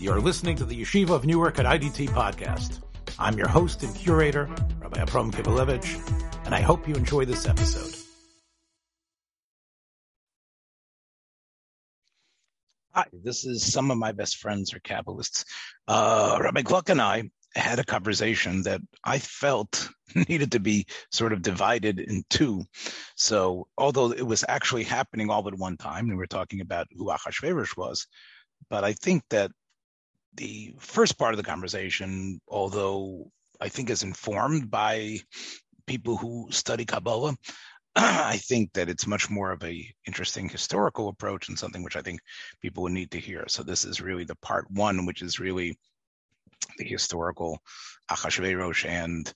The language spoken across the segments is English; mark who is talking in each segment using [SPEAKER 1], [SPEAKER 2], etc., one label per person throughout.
[SPEAKER 1] You're listening to the Yeshiva of Newark at IDT podcast. I'm your host and curator, Rabbi Abram Kibalevich, and I hope you enjoy this episode. Hi, this is some of my best friends are Kabbalists. Uh, Rabbi Gluck and I had a conversation that I felt needed to be sort of divided in two. So, although it was actually happening all at one time, and we were talking about who Achashverosh was, but I think that the first part of the conversation, although I think is informed by people who study Kabbalah, I think that it's much more of a interesting historical approach and something which I think people would need to hear. So this is really the part one, which is really the historical Achashverosh and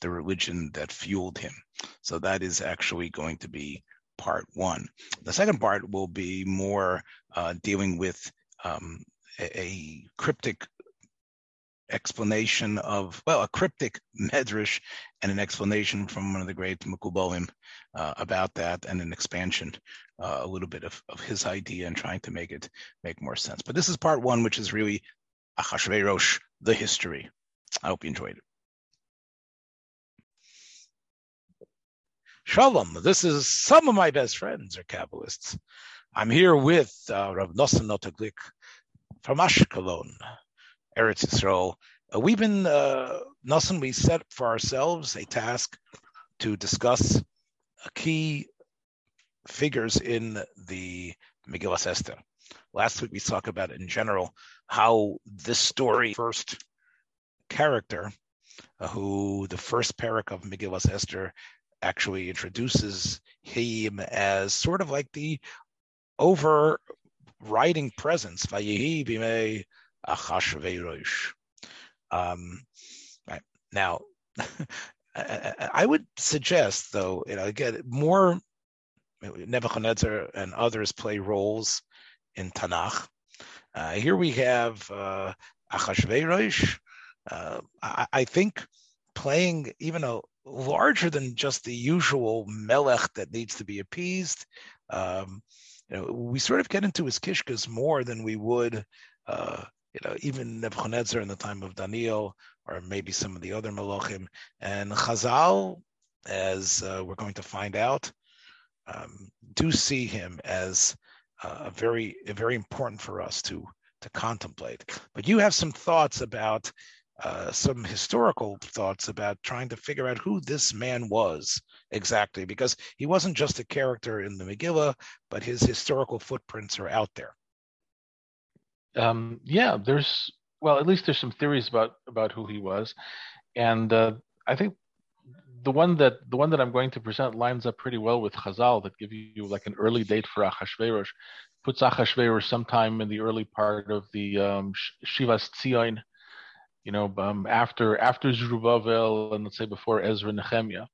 [SPEAKER 1] the religion that fueled him. So that is actually going to be part one. The second part will be more uh, dealing with um, a, cryptic explanation of, well, a cryptic medrash and an explanation from one of the great Mukubolim uh, about that and an expansion, uh, a little bit of, of his idea and trying to make it make more sense. But this is part one, which is really Achashverosh, the history. I hope you enjoyed it. Shalom, this is some of my best friends are Kabbalists. I'm here with uh, Rav Nosson Notaglik from Ashkelon, Eretz Yisrael. Uh, we've been, uh, Nosson, we set for ourselves a task to discuss key figures in the Megillah Esther. Last week we talked about in general how this story first character, uh, who the first parak of Megillah Esther actually introduces him as sort of like the overriding presence. Vayehi. Um, right. Now, I would suggest, though, you know, again, more Nebuchadnezzar and others play roles in Tanakh. Uh, here we have uh, Achashverosh. Uh, I, I, think playing even a larger than just the usual melech that needs to be appeased. Um, you know, we sort of get into his kishkas more than we would, uh, you know, even Nebuchadnezzar in the time of Daniel, or maybe some of the other malachim. And Chazal, as uh, we're going to find out, um, do see him as uh, very very important for us to to contemplate. But you have some thoughts about uh, some historical thoughts about trying to figure out who this man was exactly, because he wasn't just a character in the Megillah, but his historical footprints are out there.
[SPEAKER 2] Um, yeah, there's well, at least there's some theories about about who he was, and uh, I think the one that the one that I'm going to present lines up pretty well with Chazal that give you like an early date for Achashverosh. Puts Achashverosh sometime in the early part of the um, Shivas Tzion, you know, um, after after Zerubbabel and let's say before Ezra Nehemiah.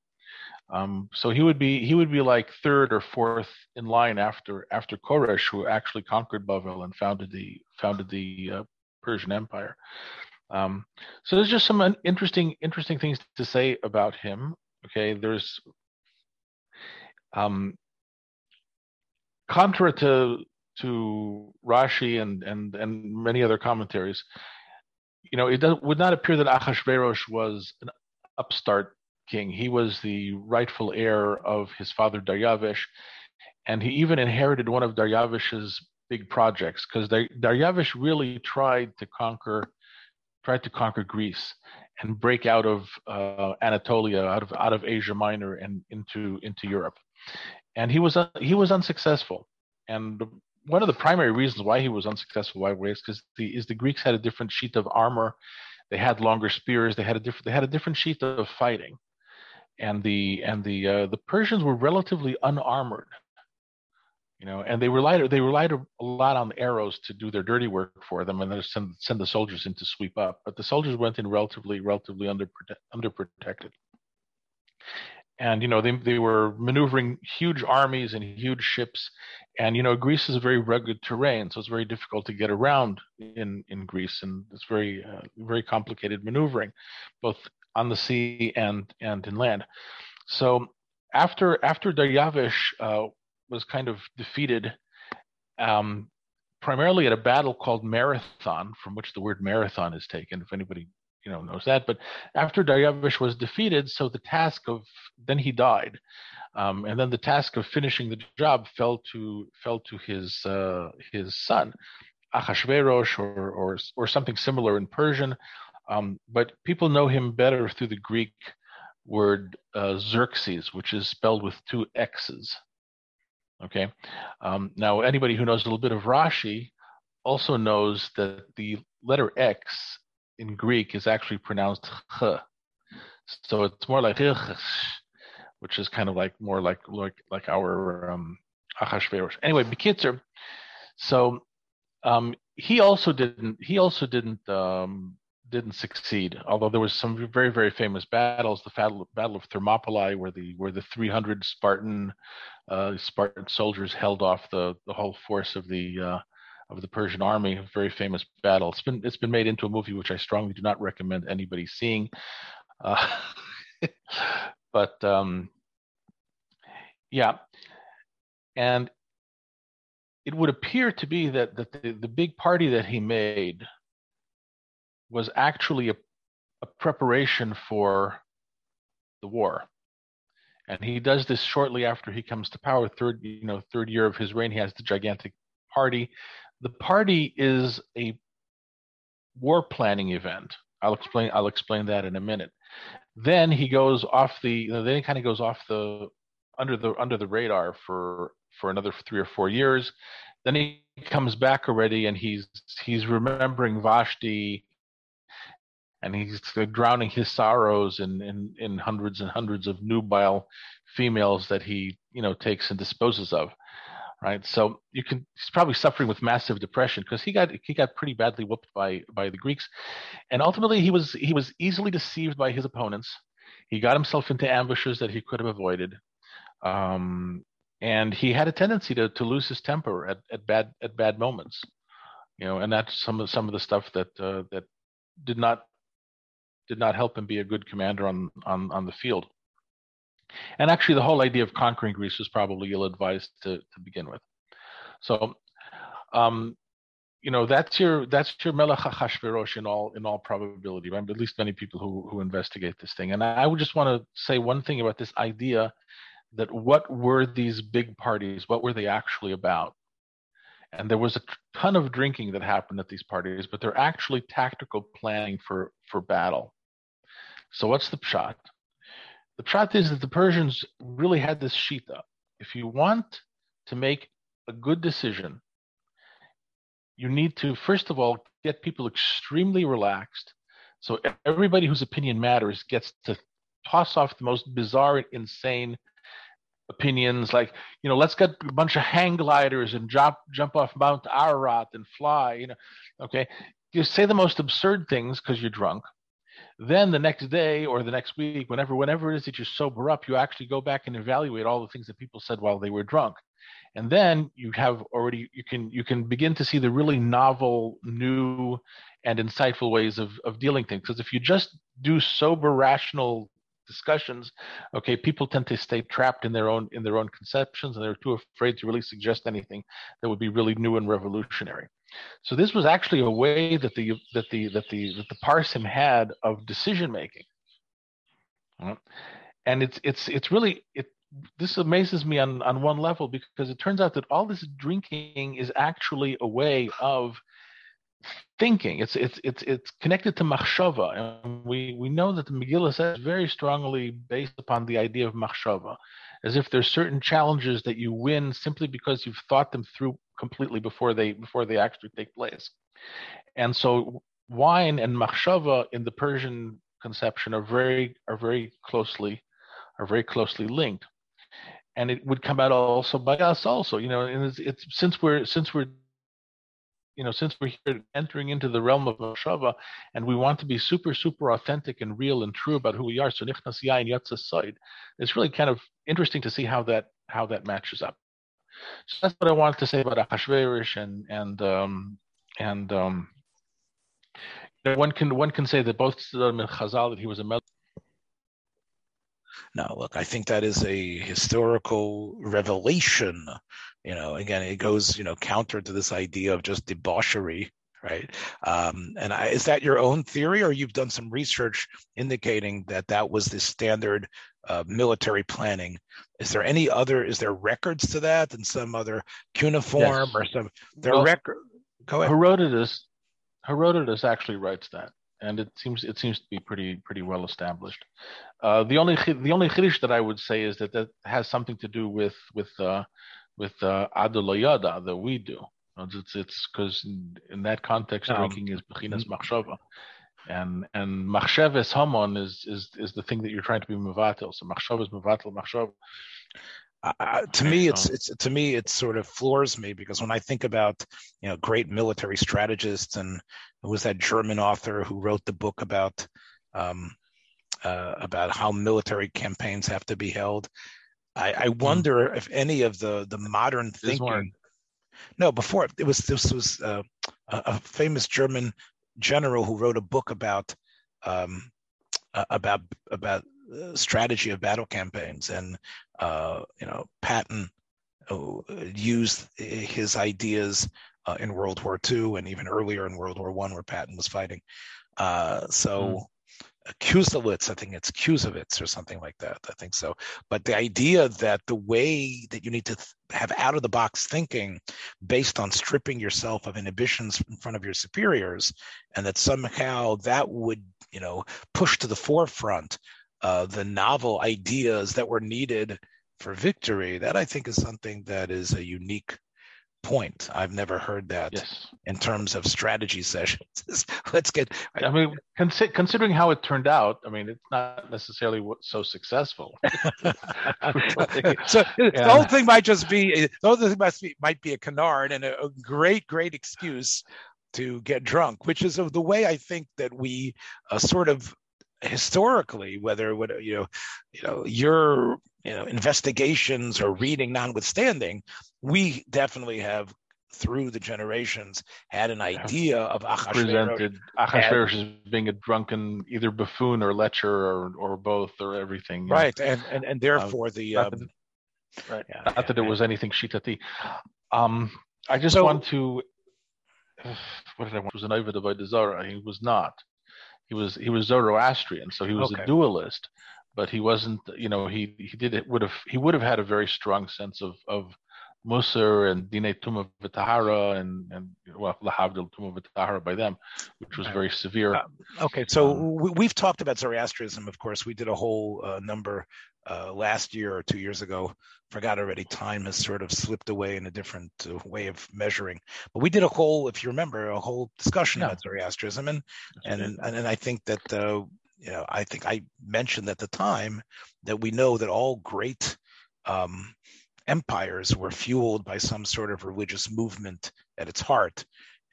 [SPEAKER 2] Um, so he would be he would be like third or fourth in line after after Koresh, who actually conquered Bavel and founded the founded the uh, Persian Empire. Um, so there's just some interesting interesting things to say about him. Okay, there's um, contrary to to Rashi and and and many other commentaries, you know, it does, would not appear that Achashverosh was an upstart king. He was the rightful heir of his father Daryavish, and he even inherited one of Daryavish's big projects because Daryavish really tried to conquer tried to conquer Greece and break out of uh, Anatolia, out of out of Asia Minor, and into into Europe. And he was uh, he was unsuccessful. And one of the primary reasons why he was unsuccessful, why was because the is the Greeks had a different sheet of armor, they had longer spears, they had a different they had a different sheet of fighting, and the and the uh, the Persians were relatively unarmored you know, and they relied they relied a lot on arrows to do their dirty work for them, and then send send the soldiers in to sweep up. But the soldiers went in relatively relatively under underprotected, and you know they they were maneuvering huge armies and huge ships, and you know Greece is a very rugged terrain, so it's very difficult to get around in in Greece, and it's very uh, very complicated maneuvering, both on the sea and and in land. So after after Daryavish uh, was kind of defeated, um, primarily at a battle called Marathon, from which the word marathon is taken, if anybody you know knows that. But after Daryavish was defeated, so the task of then he died, um, and then the task of finishing the job fell to fell to his uh, his son, Achashverosh, or or or something similar in Persian. Um, but people know him better through the Greek word uh, Xerxes, which is spelled with two X's. Okay. Um, now, anybody who knows a little bit of Rashi also knows that the letter X in Greek is actually pronounced ch. So it's more like which is kind of like more like like like our um, Achashverosh. Anyway, Bekitzer. So um, he also didn't he also didn't um, didn't succeed. Although there was some very very famous battles, the battle, of Thermopylae, where the where the 300 Spartan uh, Spartan soldiers held off the the whole force of the uh, of the Persian army. A very famous battle. It's been it's been made into a movie, which I strongly do not recommend anybody seeing. Uh, but um, yeah, and it would appear to be that that the, the big party that he made was actually a, a preparation for the war. And he does this shortly after he comes to power. Third, you know, third year of his reign, he has the gigantic party. The party is a war planning event. I'll explain. I'll explain that in a minute. Then he goes off the. You know, then he kind of goes off the under the under the radar for for another three or four years. Then he comes back already, and he's he's remembering Vashti and he's drowning his sorrows in, in, in hundreds and hundreds of nubile females that he you know takes and disposes of right? So you can he's probably suffering with massive depression because he got he got pretty badly whooped by by the greeks. And ultimately he was he was easily deceived by his opponents. He got himself into ambushes that he could have avoided. Um, and he had a tendency to to lose his temper at, at bad at bad moments you know and that's some of some of the stuff that uh, that did not did not help him be a good commander on, on, on the field. And actually, the whole idea of conquering Greece was probably ill-advised to, to begin with. So, um, you know, that's your that's your Melech Achashverosh in all in all probability, right? At least many people who who investigate this thing. And I would just want to say one thing about this idea that what were these big parties? What were they actually about? And there was a ton of drinking that happened at these parties, but they're actually tactical planning for for battle. So what's the pshat? The pshat is that the Persians really had this shita. If you want to make a good decision, you need to first of all get people extremely relaxed. So everybody whose opinion matters gets to toss off the most bizarre, insane opinions like you know let's get a bunch of hang gliders and jump jump off mount ararat and fly you know okay you say the most absurd things because you're drunk then the next day or the next week whenever whenever it is that you sober up you actually go back and evaluate all the things that people said while they were drunk. And then you have already you can you can begin to see the really novel new and insightful ways of, of dealing things. Because if you just do sober rational discussions okay people tend to stay trapped in their own in their own conceptions and they're too afraid to really suggest anything that would be really new and revolutionary so this was actually a way that the that the that the that the parsim had of decision making and it's it's it's really it this amazes me on on one level because it turns out that all this drinking is actually a way of thinking. It's it's it's it's connected to machshava, and we we know that the Megillah says very strongly based upon the idea of machshava, as if there's certain challenges that you win simply because you've thought them through completely before they before they actually take place. And so wine and machshava in the Persian conception are very are very closely are very closely linked and it would come out also by us also you know and it's, it's since we're since we're you know, since we're here entering into the realm of Mashava and we want to be super, super authentic and real and true about who we are, so Nichnas Yain Yatzah sod, it's really kind of interesting to see how that how that matches up. So that's what I wanted to say about Achashverosh and and um, and um, one can one can say that both Siddim and Chazal that he was a.
[SPEAKER 1] Now, look, I think that is a historical revelation you know, again, it goes, you know, counter to this idea of just debauchery, right? Um, and I, is that your own theory, or you've done some research indicating that that was the standard uh, military planning? Is there any other? Is there records to that in some other cuneiform yes. or some? There well, record.
[SPEAKER 2] Go ahead. Herodotus, Herodotus actually writes that, and it seems it seems to be pretty pretty well established. Uh, the only the only chiddush that I would say is that that has something to do with with uh, with uh, adulayada that we do. It's it's because in, in, that context, um, drinking is bechinas mm-hmm. machshava, and and machsheves Haman is is is the thing that you're trying to be mevatel. So machshava is mevatel machshava.
[SPEAKER 1] Uh, to me, it's it's to me it sort of floors me because when I think about you know great military strategists and it was that German author who wrote the book about um, uh, about how military campaigns have to be held. I, I hmm. wonder mm. if any of the the modern thinking. No, before it was this was uh, a, famous German general who wrote a book about um, about about uh, strategy of battle campaigns, and uh, you know Patton uh, used his ideas uh, in World War II and even earlier in World War One, where Patton was fighting. Uh, so. Mm. I think it's Clausewitz or something like that. I think so. But the idea that the way that you need to th- have out of the box thinking based on stripping yourself of inhibitions in front of your superiors, and that somehow that would, you know, push to the forefront uh, the novel ideas that were needed for victory, that I think is something that is a unique point. I've never heard that yes. in terms of strategy sessions. Let's get.
[SPEAKER 2] I mean, consi- considering how it turned out, I mean, it's not necessarily so successful.
[SPEAKER 1] so yeah. the whole thing might just be the whole thing must be might be a canard and a, a great, great excuse to get drunk, which is the way I think that we uh, sort of historically, whether what you know, you know, your you know investigations or reading notwithstanding, we definitely have through the generations had an idea of Achashverosh. Presented
[SPEAKER 2] Achashverosh as being a drunken either buffoon or lecher or, or both or everything.
[SPEAKER 1] Right, and, and and therefore um, the um,
[SPEAKER 2] right. Yeah, not yeah, that it was anything shitati. Um, I just so, want to. What did I want? It was an Ovid about the Zara. He was not he was he was Zoroastrian, so he was okay. a dualist, but he wasn't. You know, he he did it would have he would have had a very strong sense of of Musar and Dine Tumah V'Tahara and and well Lahavdil Tumah V'Tahara by them, which was very severe. Uh,
[SPEAKER 1] okay, so um, we, have talked about Zoroastrianism. Of course, we did a whole uh, number uh, last year or two years ago. Forgot already. Time has sort of slipped away in a different uh, way of measuring. But we did a whole, if you remember, a whole discussion yeah. about Zoroastrianism, and and, and and I think that uh, you know I think I mentioned at the time that we know that all great um, empires were fueled by some sort of religious movement at its heart.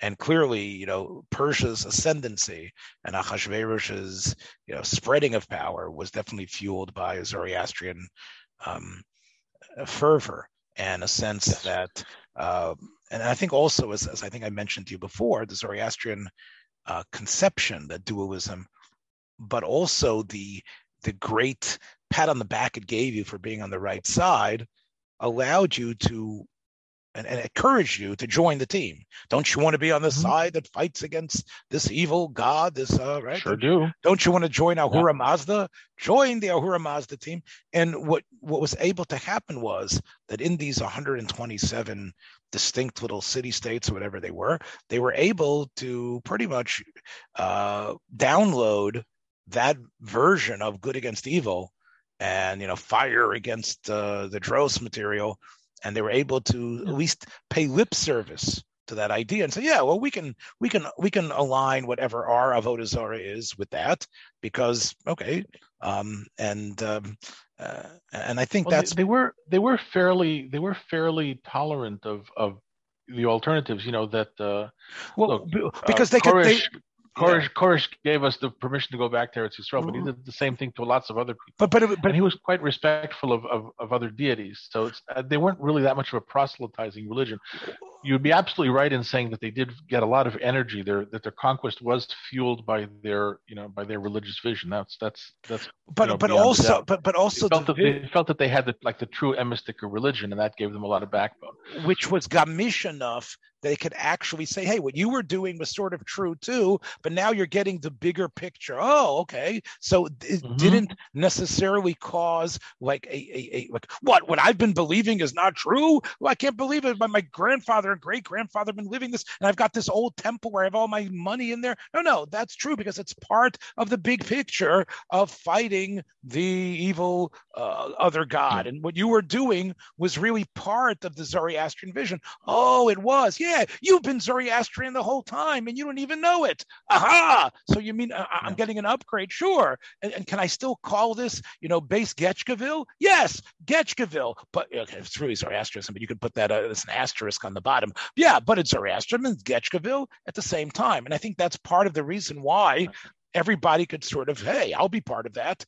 [SPEAKER 1] And clearly, you know, Persia's ascendancy and Ahasuerus's, you know, spreading of power was definitely fueled by Zoroastrian um, fervor and a sense that, uh, and I think also, as, as I think I mentioned to you before, the Zoroastrian uh, conception that dualism, but also the the great pat on the back it gave you for being on the right side allowed you to and, and encouraged you to join the team. Don't you want to be on the mm-hmm. side that fights against this evil god? This uh, right?
[SPEAKER 2] Sure do.
[SPEAKER 1] Don't you want to join Ahura yeah. Mazda? Join the Ahura Mazda team. And what what was able to happen was that in these 127 distinct little city states or whatever they were, they were able to pretty much uh, download that version of good against evil and you know fire against uh, the Droz material, and they were able to at least pay lip service to that idea and say, yeah, well, we can we can we can align whatever our avodah is with that because okay, um, and um, uh, and I think well, that's
[SPEAKER 2] they, they, were they were fairly they were fairly tolerant of of the alternatives. You know that uh,
[SPEAKER 1] well look, because uh, they could. They,
[SPEAKER 2] Koresh, yeah. Koresh gave us the permission to go back to Eretz Yisrael, but he mm-hmm. did the same thing to lots of other people.
[SPEAKER 1] But but but
[SPEAKER 2] and he was quite respectful of, of, of other deities. So it's, uh, they weren't really that much of a proselytizing religion you'd be absolutely right in saying that they did get a lot of energy there that their conquest was fueled by their you know by their religious vision that's that's that's
[SPEAKER 1] but
[SPEAKER 2] you know,
[SPEAKER 1] but also but but also
[SPEAKER 2] they felt, the, that they felt that they had the, like the true emistic religion and that gave them a lot of backbone
[SPEAKER 1] which was gamish enough they could actually say, hey, what you were doing was sort of true too, but now you're getting the bigger picture. Oh, okay. So it mm-hmm. didn't necessarily cause like a, a, a, like what what I've been believing is not true. Well, I can't believe it. My, my grandfather and great grandfather have been living this, and I've got this old temple where I have all my money in there. No, no, that's true because it's part of the big picture of fighting the evil uh, other god. And what you were doing was really part of the Zoroastrian vision. Oh, it was. Yeah yeah, you've been Zoroastrian the whole time and you don't even know it. Aha! So you mean uh, I'm getting an upgrade? Sure. And, and, can I still call this, you know, base Getchkaville? Yes, Getchkaville. But okay, it's really Zoroastrianism, but you could put that uh, as an asterisk on the bottom. Yeah, but it's Zoroastrianism and Getchkaville at the same time. And I think that's part of the reason why everybody could sort of, hey, I'll be part of that.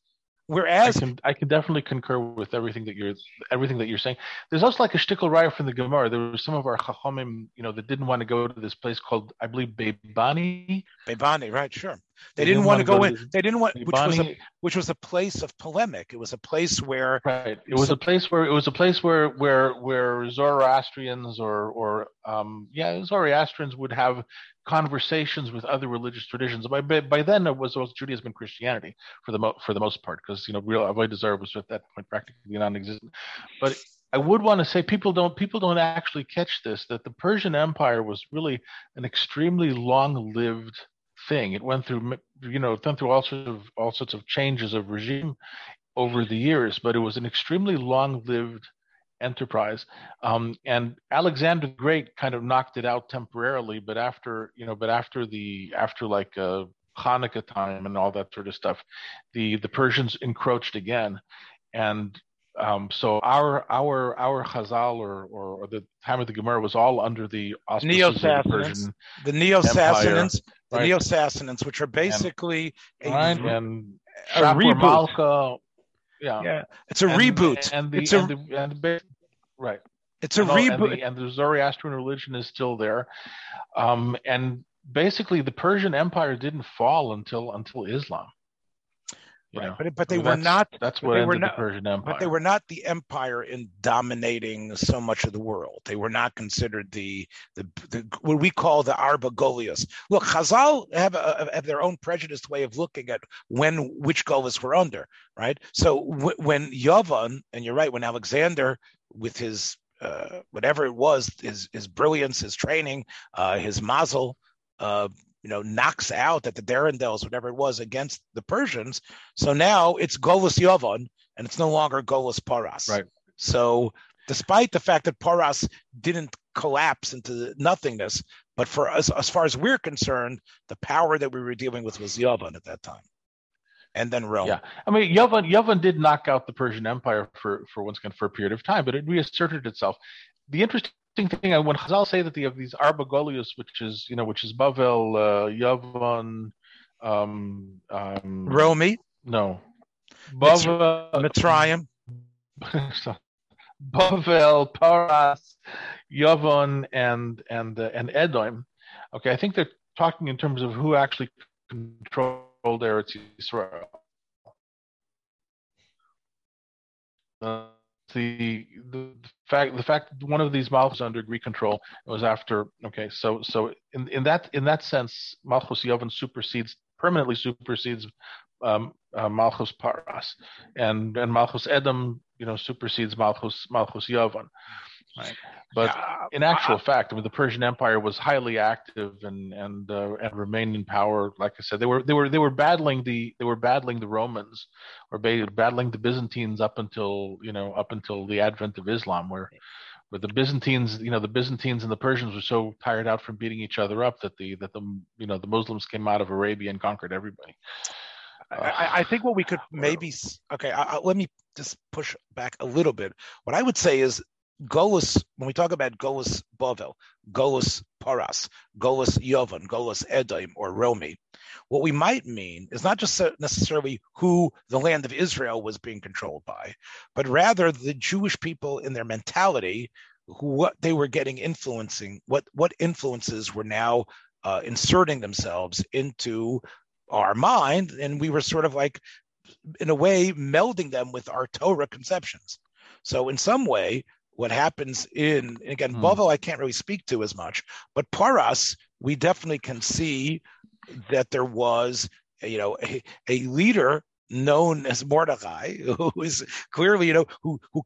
[SPEAKER 1] Whereas
[SPEAKER 2] I can, I can definitely concur with everything that you're everything that you're saying. There's also like a shtickle raya from the Gemara. There were some of our chachamim, you know, that didn't want to go to this place called, I believe, Bebani.
[SPEAKER 1] Bebani, right? Sure. They, they didn't, didn't want to go, go in. They didn't want, which was a which was a place of polemic. It was a place where
[SPEAKER 2] right. It was a place where it was a place where where where Zoroastrians or or um yeah Zoroastrians would have conversations with other religious traditions. By by then, it was both Judaism and Christianity for the mo- for the most part, because you know real avodah zarah was at that point practically non-existent. But I would want to say people don't people don't actually catch this that the Persian Empire was really an extremely long-lived thing. It went through you know it went through all sorts of all sorts of changes of regime over the years, but it was an extremely long-lived enterprise. Um, and Alexander the Great kind of knocked it out temporarily, but after you know, but after the after like uh, Hanukkah time and all that sort of stuff, the the Persians encroached again, and um, so our our our Chazal or, or, or the time of the Gemara was all under the auspices of the Persian
[SPEAKER 1] the Neo-Sassanids, the right? Neo-Sassanids, which are basically
[SPEAKER 2] and, a, right? and a reboot. Malka,
[SPEAKER 1] yeah. yeah, it's a and, reboot.
[SPEAKER 2] And the,
[SPEAKER 1] it's
[SPEAKER 2] and, a, the, and the, right.
[SPEAKER 1] It's a reboot,
[SPEAKER 2] and, and the, Zoroastrian religion is still there, um, and basically the Persian Empire didn't fall until until Islam.
[SPEAKER 1] Right. But but they were not.
[SPEAKER 2] That's what ended not, the Persian Empire.
[SPEAKER 1] But they were not the empire in dominating so much of the world. They were not considered the the, the what we call the Arba Goliaths. Look, Chazal have a, have their own prejudiced way of looking at when which Goliaths were under. Right. So w- when Yavan, and you're right, when Alexander with his uh, whatever it was, his his brilliance, his training, uh, his mazel, uh, you know, knocks out at the Dardanelles, whatever it was, against the Persians. So now it's Golas Yovan, and it's no longer Golas Paras.
[SPEAKER 2] Right.
[SPEAKER 1] So despite the fact that Paras didn't collapse into nothingness, but for us, as far as we're concerned, the power that we were dealing with was Yovan at that time and then Rome.
[SPEAKER 2] Yeah, I mean, Yovan, Yovan did knock out the Persian Empire for for once again for a period of time, but it reasserted itself. The interesting thing when Chazal say that they have these Arba Golius, which is you know which is Bavel, uh, Yavan, um, um,
[SPEAKER 1] Romi.
[SPEAKER 2] No,
[SPEAKER 1] Bavel, Mitzrayim.
[SPEAKER 2] Bavel, Paras, Yavon, and and uh, and Edom. Okay, I think they're talking in terms of who actually controlled Eretz Israel. Uh, the, the fact the fact one of these malchus under Greek control was after okay so so in, in that in that sense Malchus Yovan supersedes permanently supersedes um, uh, Malchus Paras. And and Malchus Edom you know supersedes Malchus Malchus Yovan right but in actual I, fact, I mean, the Persian Empire was highly active and and uh, and remained in power. Like I said, they were they were they were battling the they were battling the Romans, or battling the Byzantines up until you know up until the advent of Islam, where where the Byzantines, you know, the Byzantines and the Persians were so tired out from beating each other up that the that the you know the Muslims came out of Arabia and conquered everybody.
[SPEAKER 1] I, I, think what we could maybe okay. I, let me just push back a little bit. What I would say is Golas, when we talk about Golas Bavel, Golas Paras, Golas Yovan, Golas Edom, or Romi, what we might mean is not just necessarily who the land of Israel was being controlled by, but rather the Jewish people in their mentality, who what they were getting influencing, what what influences were now uh, inserting themselves into our mind, and we were sort of like, in a way, melding them with our Torah conceptions. So in some way, what happens in again hmm. Bovo I can't really speak to as much, but Paras we definitely can see that there was you know a, a leader known as Mordecai who is clearly you know who who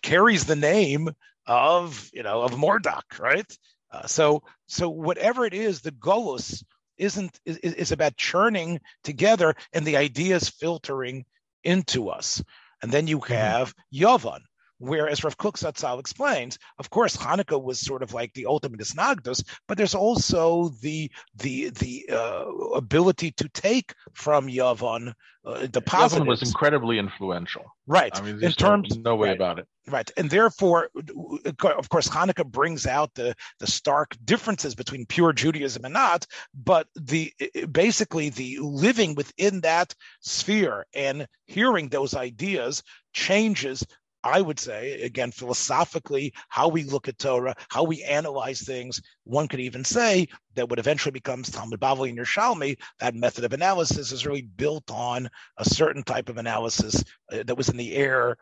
[SPEAKER 1] carries the name of you know of Marduk right uh, so so whatever it is the Golos isn't is, is about churning together and the ideas filtering into us and then you mm-hmm. have. Yovan Whereas Rav Kook Zatzal explains, of course, Hanukkah was sort of like the ultimate isnagdos, but there's also the the the uh, ability to take from Yavon uh, the positives.
[SPEAKER 2] Yavon was incredibly influential,
[SPEAKER 1] right?
[SPEAKER 2] I mean, in terms, no, no way
[SPEAKER 1] right,
[SPEAKER 2] about it,
[SPEAKER 1] right? And therefore, of course, Hanukkah brings out the the stark differences between pure Judaism and not, but the basically the living within that sphere and hearing those ideas changes I would say, again, philosophically, how we look at Torah, how we analyze things. One could even say that what eventually becomes Talmud Bavli and Yerushalmi, that method of analysis is really built on a certain type of analysis uh, that was in the air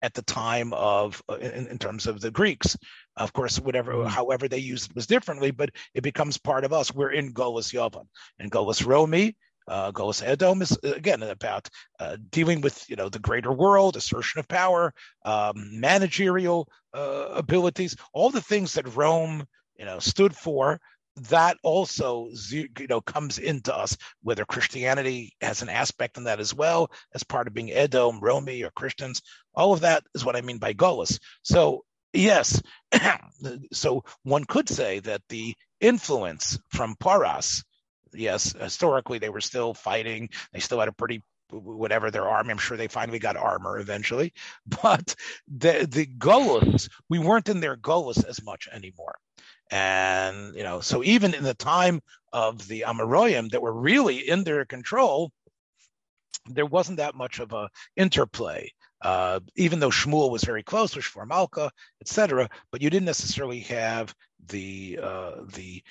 [SPEAKER 1] at the time of, uh, in, in, terms of the Greeks. Of course, whatever, mm-hmm. however they used it was differently, but it becomes part of us. We're in Golas Yavan. and Golas Romi, uh, Golas Edom is again about uh, dealing with you know the greater world, assertion of power, um, managerial uh, abilities, all the things that Rome you know stood for. That also you know comes into us. Whether Christianity has an aspect in that as well as part of being Edom, Romi, or Christians, all of that is what I mean by Golas. So yes, so one could say that the influence from Paras yes, historically they were still fighting. They still had a pretty whatever their army. I'm sure they finally got armor eventually, but the the Golas, we weren't in their Golas as much anymore. And you know, so even in the time of the Amaroyim that were really in their control, there wasn't that much of a interplay. Uh, even though Shmuel was very close with Shmuel Malka, etc., but you didn't necessarily have the uh, the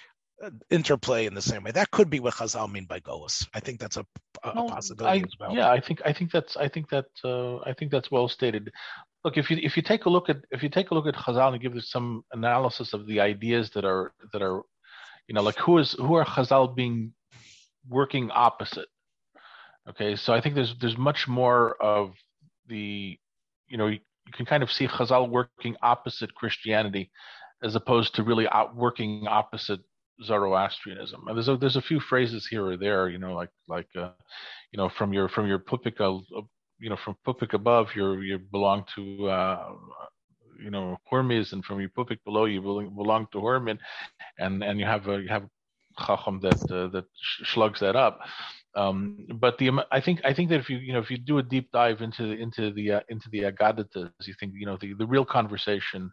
[SPEAKER 1] interplay in the same way. That could be what Chazal mean by Golas. I think that's a, a well, possibility
[SPEAKER 2] I,
[SPEAKER 1] as well.
[SPEAKER 2] Yeah, I think I think that's I think that uh, I think that's well stated. Look, if you if you take a look at if you take a look at Chazal and give us some analysis of the ideas that are that are, you know, like who is who are Chazal being working opposite. Okay, so I think there's there's much more of the, you know, you, you can kind of see Chazal working opposite Christianity, as opposed to really out working opposite Zoroastrianism. And there's a, there's a few phrases here or there, you know, like like uh, you know from your from your pupik, you know from pupik above you you belong to uh, you know Hermes, and from your pupik below you belong to Herman, and and you have a you have chacham that uh, that slugs that up. Um, but the I think I think that if you you know if you do a deep dive into the, into the uh, into the Agadatas, you think you know the the real conversation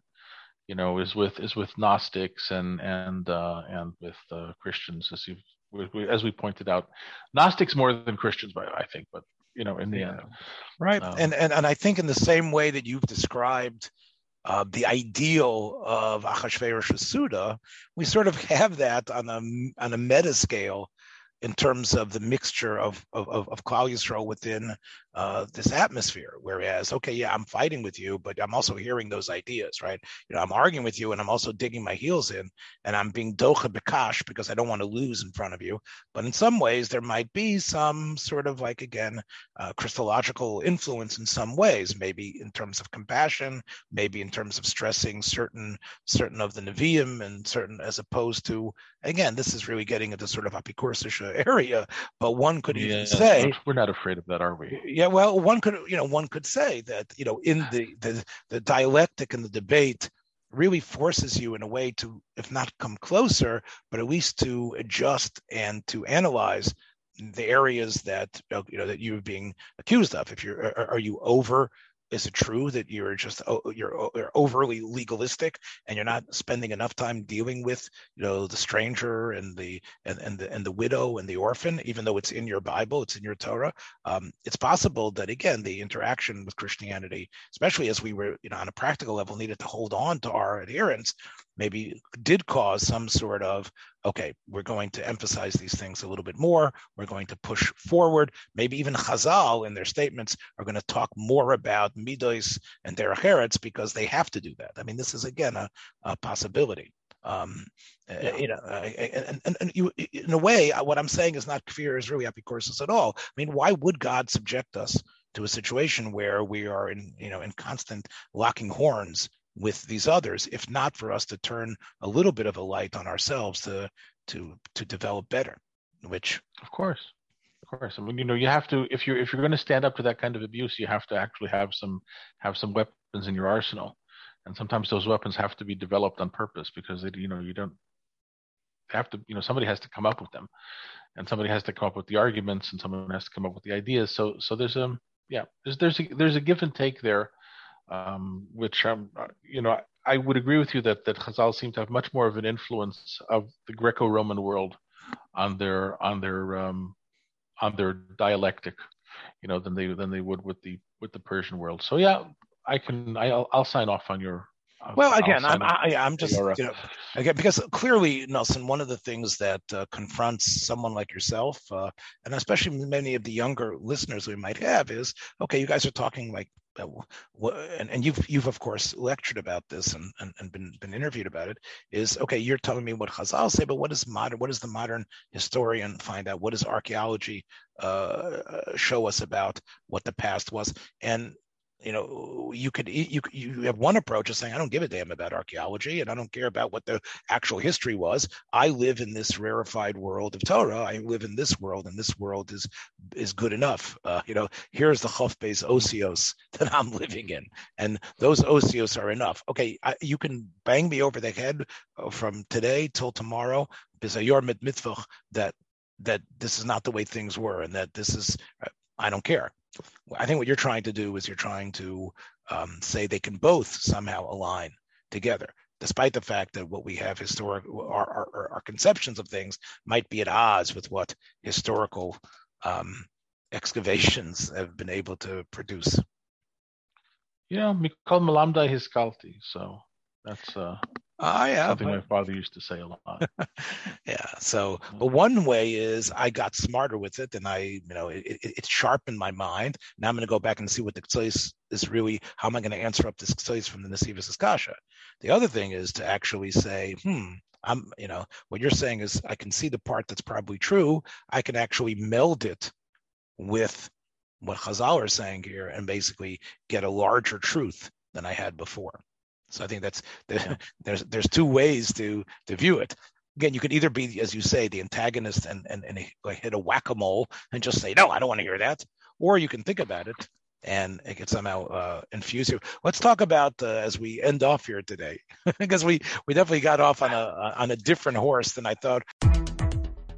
[SPEAKER 2] you know, is with is with Gnostics and and uh, and with uh, Christians, as you as we pointed out, Gnostics more than Christians, but I think, but you know, in the yeah. end,
[SPEAKER 1] right? Um, and and and I think in the same way that you've described uh, the ideal of Achashverosh Suda, we sort of have that on a on a meta scale in terms of the mixture of of, of Yisrael within uh, this atmosphere. Whereas, okay, yeah, I'm fighting with you, but I'm also hearing those ideas, right? You know, I'm arguing with you, and I'm also digging my heels in, and I'm being docha bekash because I don't want to lose in front of you. But in some ways, there might be some sort of like again uh, Christological influence in some ways, maybe in terms of compassion, maybe in terms of stressing certain certain of the neviim and certain as opposed to again, this is really getting into sort of apikursisha area. But one could yeah, even say
[SPEAKER 2] we're not afraid of that, are we?
[SPEAKER 1] Yeah well, one could, you know, one could say that, you know, in the the, the dialectic and the debate really forces you in a way to, if not come closer, but at least to adjust and to analyze the areas that you know that you're being accused of. If you're, are, are you over is it true that you're just oh, you're, you're overly legalistic and you're not spending enough time dealing with you know the stranger and the and, and the and the widow and the orphan, even though it's in your Bible, it's in your Torah. Um, it's possible that again the interaction with Christianity, especially as we were you know on a practical level needed to hold on to our adherence, maybe did cause some sort of okay, we're going to emphasize these things a little bit more. We're going to push forward. Maybe even Chazal in their statements are going to talk more about midos and derech because they have to do that. I mean, this is again a, a possibility. Um, uh, yeah. You know, uh, and, and, and, you, in a way, what I'm saying is not kfir is really apikoursis at all. I mean, why would God subject us to a situation where we are in, you know, in constant locking horns with these others, if not for us to turn a little bit of a light on ourselves to to to develop better? Which,
[SPEAKER 2] of course, of course. I mean, you know, you have to if you're if you're going to stand up to that kind of abuse, you have to actually have some have some weapons in your arsenal, and sometimes those weapons have to be developed on purpose because they, you know you don't have to you know somebody has to come up with them, and somebody has to come up with the arguments, and someone has to come up with the ideas. So so there's a yeah there's there's a there's a give and take there, um, which um you know I would agree with you that that Chazal seem to have much more of an influence of the Greco-Roman world on their on their um, on their dialectic, you know, than they than they would with the with the Persian world. So yeah, I can I'll, I'll sign off on your.
[SPEAKER 1] I'll, well, again, I'm I, am i am just you know, again because clearly, Nosson, one of the things that uh, confronts someone like yourself, uh, and especially many of the younger listeners we might have, is okay. You guys are talking like and, and you've you've of course lectured about this and, and, and been been interviewed about it is okay you're telling me what Chazal say but what is modern what does the modern historian find out? What does archaeology uh, show us about what the past was? And you know you could you you have one approach of saying i don't give a damn about archaeology and i don't care about what the actual history was. I live in this rarefied world of torah. I live in this world and this world is is good enough. Uh, you know here's the chofbes osios that i'm living in and those osios are enough. Okay I, you can bang me over the head uh, from today till tomorrow because you're mitzvah that that this is not the way things were and that this is i don't care. I think what you're trying to do is you're trying to um, say they can both somehow align together, despite the fact that what we have historic our, our, our conceptions of things might be at odds with what historical um, excavations have been able to produce.
[SPEAKER 2] Yeah, Mikol Malamda Hiskalti. So that's uh,
[SPEAKER 1] Ah, yeah.
[SPEAKER 2] Something my father used to say a lot.
[SPEAKER 1] yeah. So, but one way is I got smarter with it, and I, you know, it, it, sharpened my mind. Now I'm going to go back and see what the ktsois is really. How am I going to answer up this ktsois from the Nesivos Kasha? The other thing is to actually say, hmm, I'm, you know, what you're saying is I can see the part that's probably true. I can actually meld it with what Chazal are saying here, and basically get a larger truth than I had before. So I think that's the, yeah. there's there's two ways to to view it. Again, you could either be, as you say, the antagonist and and, and hit a whack a mole and just say, no, I don't want to hear that, or you can think about it and it can somehow uh, infuse you. Let's talk about uh, as we end off here today, because we we definitely got off on a on a different horse than I thought.